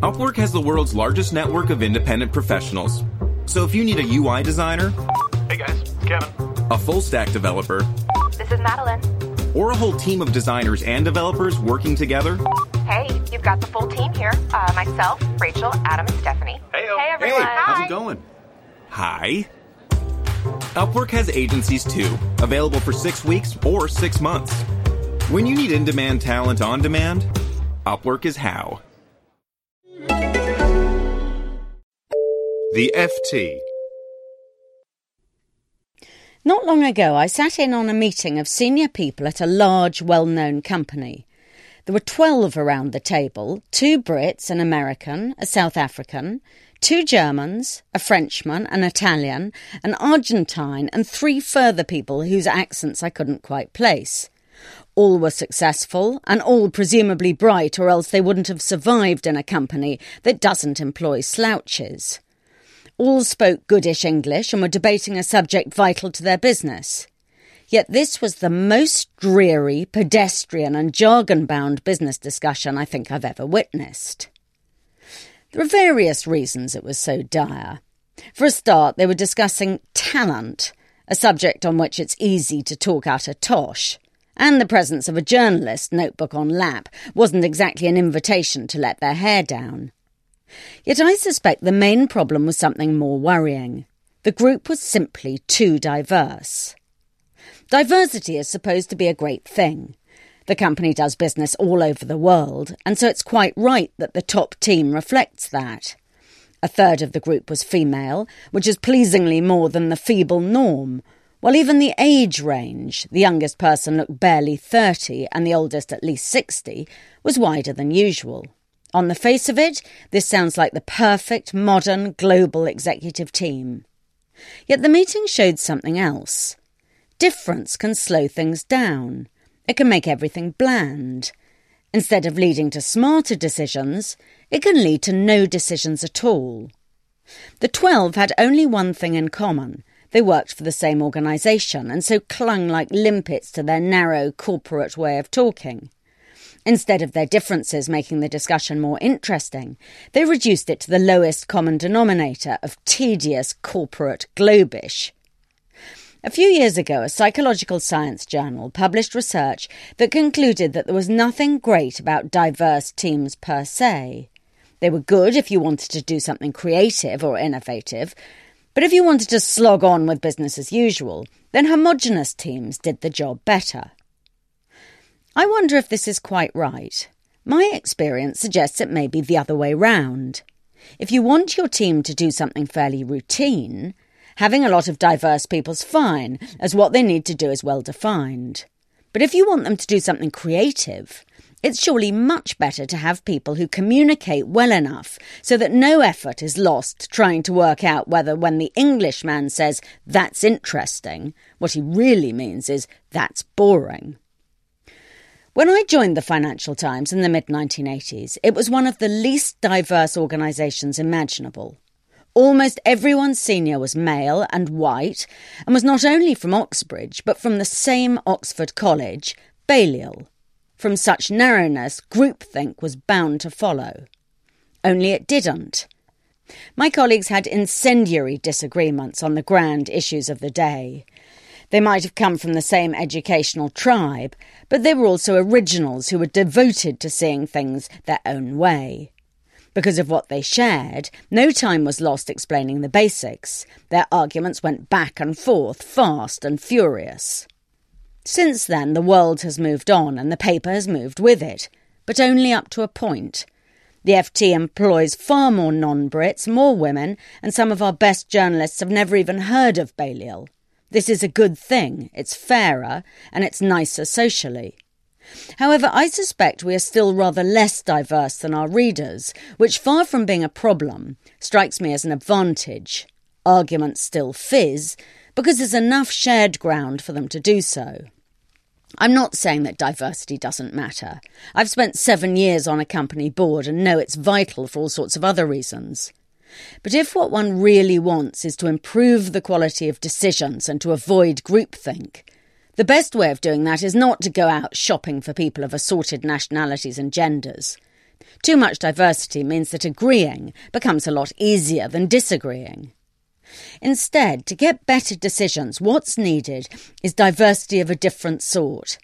Upwork has the world's largest network of independent professionals. So if you need a UI designer, Hey guys, Kevin. a full stack developer, This is Madeline. or a whole team of designers and developers working together, Hey, you've got the full team here. Uh, myself, Rachel, Adam, and Stephanie. Heyo. Hey, everyone. Hey, how's it going? Hi. Upwork has agencies too, available for six weeks or six months. When you need in demand talent on demand, Upwork is how. The FT. Not long ago, I sat in on a meeting of senior people at a large, well known company. There were 12 around the table two Brits, an American, a South African, two Germans, a Frenchman, an Italian, an Argentine, and three further people whose accents I couldn't quite place. All were successful, and all presumably bright, or else they wouldn't have survived in a company that doesn't employ slouches. All spoke goodish English and were debating a subject vital to their business. Yet this was the most dreary, pedestrian, and jargon bound business discussion I think I've ever witnessed. There are various reasons it was so dire. For a start, they were discussing talent, a subject on which it's easy to talk out a tosh. And the presence of a journalist, notebook on lap, wasn't exactly an invitation to let their hair down. Yet I suspect the main problem was something more worrying. The group was simply too diverse. Diversity is supposed to be a great thing. The company does business all over the world, and so it's quite right that the top team reflects that. A third of the group was female, which is pleasingly more than the feeble norm, while even the age range, the youngest person looked barely 30 and the oldest at least 60, was wider than usual. On the face of it, this sounds like the perfect modern global executive team. Yet the meeting showed something else. Difference can slow things down. It can make everything bland. Instead of leading to smarter decisions, it can lead to no decisions at all. The twelve had only one thing in common. They worked for the same organisation and so clung like limpets to their narrow corporate way of talking. Instead of their differences making the discussion more interesting, they reduced it to the lowest common denominator of tedious corporate globish. A few years ago, a psychological science journal published research that concluded that there was nothing great about diverse teams per se. They were good if you wanted to do something creative or innovative, but if you wanted to slog on with business as usual, then homogenous teams did the job better. I wonder if this is quite right. My experience suggests it may be the other way round. If you want your team to do something fairly routine, having a lot of diverse people's fine, as what they need to do is well defined. But if you want them to do something creative, it's surely much better to have people who communicate well enough so that no effort is lost trying to work out whether when the Englishman says, that's interesting, what he really means is, that's boring. When I joined the Financial Times in the mid 1980s, it was one of the least diverse organisations imaginable. Almost everyone senior was male and white, and was not only from Oxbridge, but from the same Oxford College, Balliol. From such narrowness, groupthink was bound to follow. Only it didn't. My colleagues had incendiary disagreements on the grand issues of the day. They might have come from the same educational tribe, but they were also originals who were devoted to seeing things their own way. Because of what they shared, no time was lost explaining the basics. Their arguments went back and forth, fast and furious. Since then, the world has moved on and the paper has moved with it, but only up to a point. The FT employs far more non Brits, more women, and some of our best journalists have never even heard of Balliol. This is a good thing, it's fairer, and it's nicer socially. However, I suspect we are still rather less diverse than our readers, which, far from being a problem, strikes me as an advantage. Arguments still fizz, because there's enough shared ground for them to do so. I'm not saying that diversity doesn't matter. I've spent seven years on a company board and know it's vital for all sorts of other reasons. But if what one really wants is to improve the quality of decisions and to avoid groupthink, the best way of doing that is not to go out shopping for people of assorted nationalities and genders. Too much diversity means that agreeing becomes a lot easier than disagreeing. Instead, to get better decisions, what's needed is diversity of a different sort.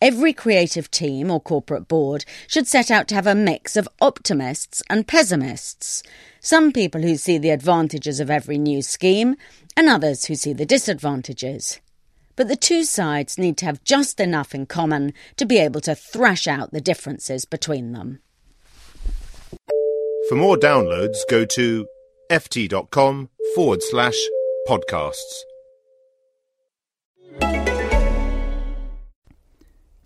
Every creative team or corporate board should set out to have a mix of optimists and pessimists. Some people who see the advantages of every new scheme, and others who see the disadvantages. But the two sides need to have just enough in common to be able to thrash out the differences between them. For more downloads, go to ft.com forward slash podcasts.